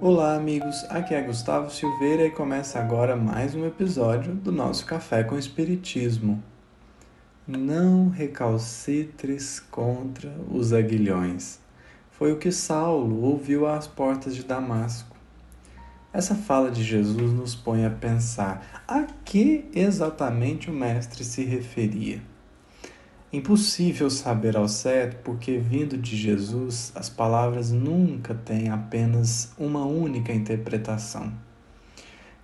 Olá, amigos. Aqui é Gustavo Silveira e começa agora mais um episódio do nosso Café com Espiritismo. Não recalcitres contra os aguilhões. Foi o que Saulo ouviu às portas de Damasco. Essa fala de Jesus nos põe a pensar a que exatamente o Mestre se referia. Impossível saber ao certo, porque vindo de Jesus, as palavras nunca têm apenas uma única interpretação.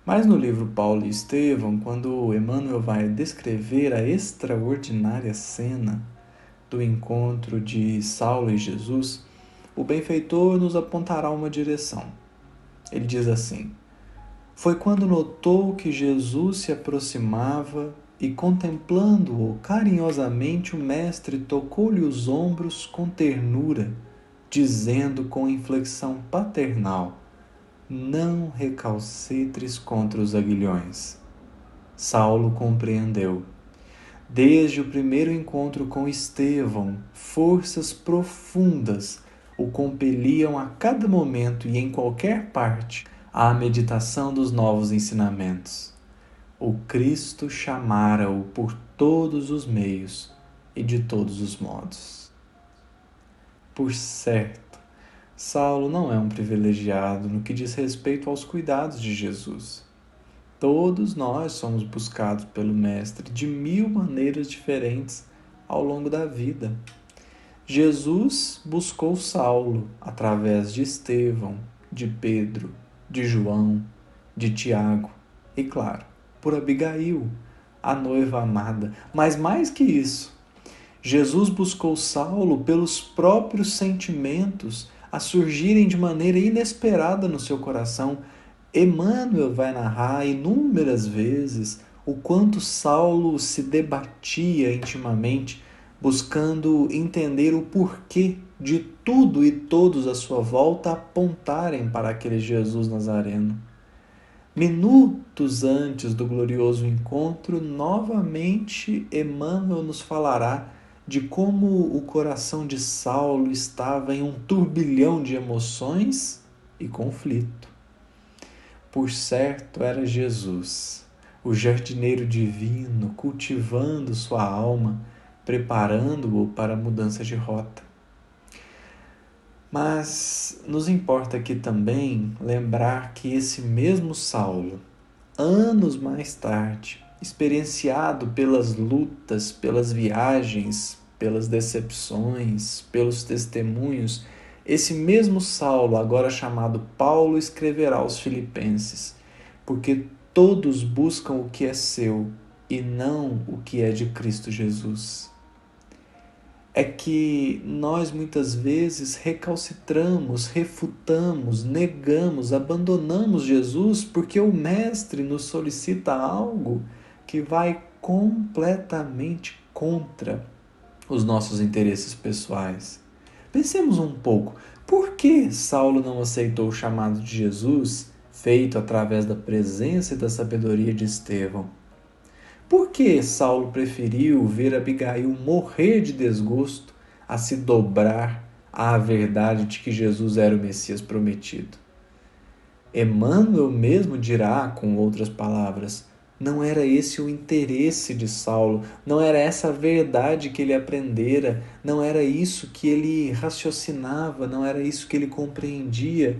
Mas no livro Paulo e Estevão, quando Emmanuel vai descrever a extraordinária cena do encontro de Saulo e Jesus, o benfeitor nos apontará uma direção. Ele diz assim: Foi quando notou que Jesus se aproximava e contemplando-o carinhosamente, o mestre tocou-lhe os ombros com ternura, dizendo com inflexão paternal: Não recalcitres contra os aguilhões. Saulo compreendeu. Desde o primeiro encontro com Estevão, forças profundas o compeliam a cada momento e em qualquer parte à meditação dos novos ensinamentos o Cristo chamara-o por todos os meios e de todos os modos. Por certo, Saulo não é um privilegiado no que diz respeito aos cuidados de Jesus. Todos nós somos buscados pelo Mestre de mil maneiras diferentes ao longo da vida. Jesus buscou Saulo através de Estevão, de Pedro, de João, de Tiago e, claro, por Abigail, a noiva amada. Mas mais que isso, Jesus buscou Saulo pelos próprios sentimentos a surgirem de maneira inesperada no seu coração. Emmanuel vai narrar inúmeras vezes o quanto Saulo se debatia intimamente, buscando entender o porquê de tudo e todos à sua volta apontarem para aquele Jesus Nazareno. Minutos antes do glorioso encontro, novamente Emmanuel nos falará de como o coração de Saulo estava em um turbilhão de emoções e conflito. Por certo, era Jesus, o jardineiro divino, cultivando sua alma, preparando-o para a mudança de rota. Mas nos importa aqui também lembrar que esse mesmo Saulo, anos mais tarde, experienciado pelas lutas, pelas viagens, pelas decepções, pelos testemunhos, esse mesmo Saulo, agora chamado Paulo, escreverá aos Filipenses, porque todos buscam o que é seu e não o que é de Cristo Jesus é que nós muitas vezes recalcitramos, refutamos, negamos, abandonamos Jesus porque o Mestre nos solicita algo que vai completamente contra os nossos interesses pessoais. Pensemos um pouco, por que Saulo não aceitou o chamado de Jesus, feito através da presença e da sabedoria de Estevão? Por que Saulo preferiu ver Abigail morrer de desgosto a se dobrar à verdade de que Jesus era o Messias prometido? Emmanuel mesmo dirá, com outras palavras, não era esse o interesse de Saulo, não era essa a verdade que ele aprendera, não era isso que ele raciocinava, não era isso que ele compreendia,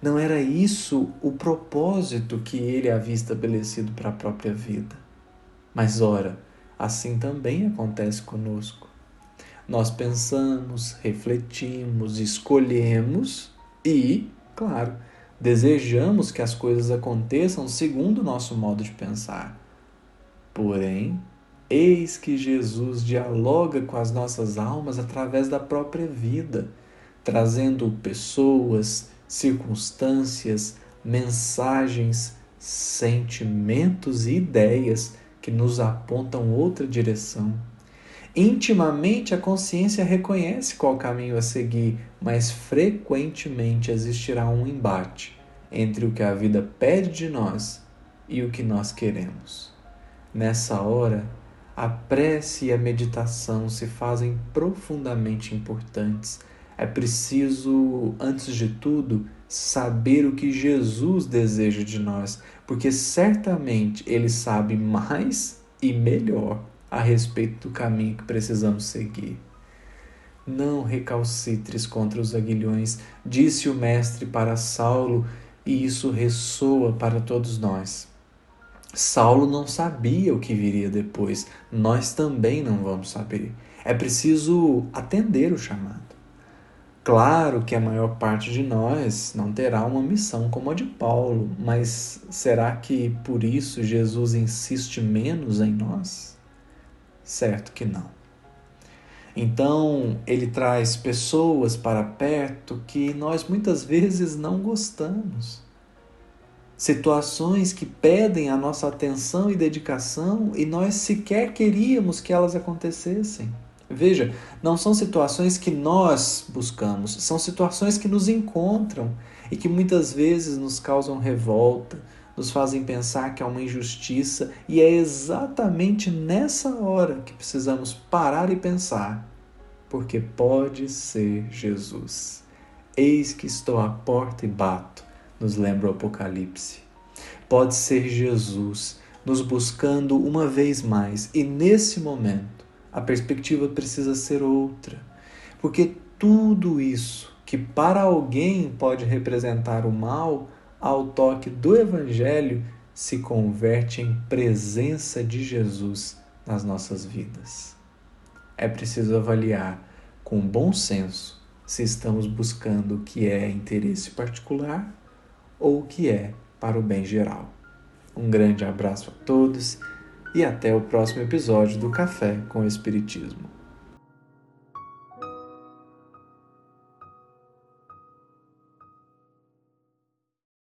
não era isso o propósito que ele havia estabelecido para a própria vida. Mas, ora, assim também acontece conosco. Nós pensamos, refletimos, escolhemos e, claro, desejamos que as coisas aconteçam segundo o nosso modo de pensar. Porém, eis que Jesus dialoga com as nossas almas através da própria vida, trazendo pessoas, circunstâncias, mensagens, sentimentos e ideias que nos apontam outra direção. Intimamente, a consciência reconhece qual caminho a seguir, mas frequentemente existirá um embate entre o que a vida pede de nós e o que nós queremos. Nessa hora, a prece e a meditação se fazem profundamente importantes. É preciso, antes de tudo, saber o que Jesus deseja de nós, porque certamente Ele sabe mais e melhor a respeito do caminho que precisamos seguir. Não recalcitres contra os aguilhões, disse o Mestre para Saulo, e isso ressoa para todos nós. Saulo não sabia o que viria depois, nós também não vamos saber. É preciso atender o chamado. Claro que a maior parte de nós não terá uma missão como a de Paulo, mas será que por isso Jesus insiste menos em nós? Certo que não. Então, ele traz pessoas para perto que nós muitas vezes não gostamos. Situações que pedem a nossa atenção e dedicação e nós sequer queríamos que elas acontecessem. Veja, não são situações que nós buscamos, são situações que nos encontram e que muitas vezes nos causam revolta, nos fazem pensar que há uma injustiça, e é exatamente nessa hora que precisamos parar e pensar, porque pode ser Jesus. Eis que estou à porta e bato, nos lembra o Apocalipse. Pode ser Jesus nos buscando uma vez mais, e nesse momento a perspectiva precisa ser outra. Porque tudo isso que para alguém pode representar o mal, ao toque do Evangelho, se converte em presença de Jesus nas nossas vidas. É preciso avaliar com bom senso se estamos buscando o que é interesse particular ou o que é para o bem geral. Um grande abraço a todos e até o próximo episódio do Café com Espiritismo.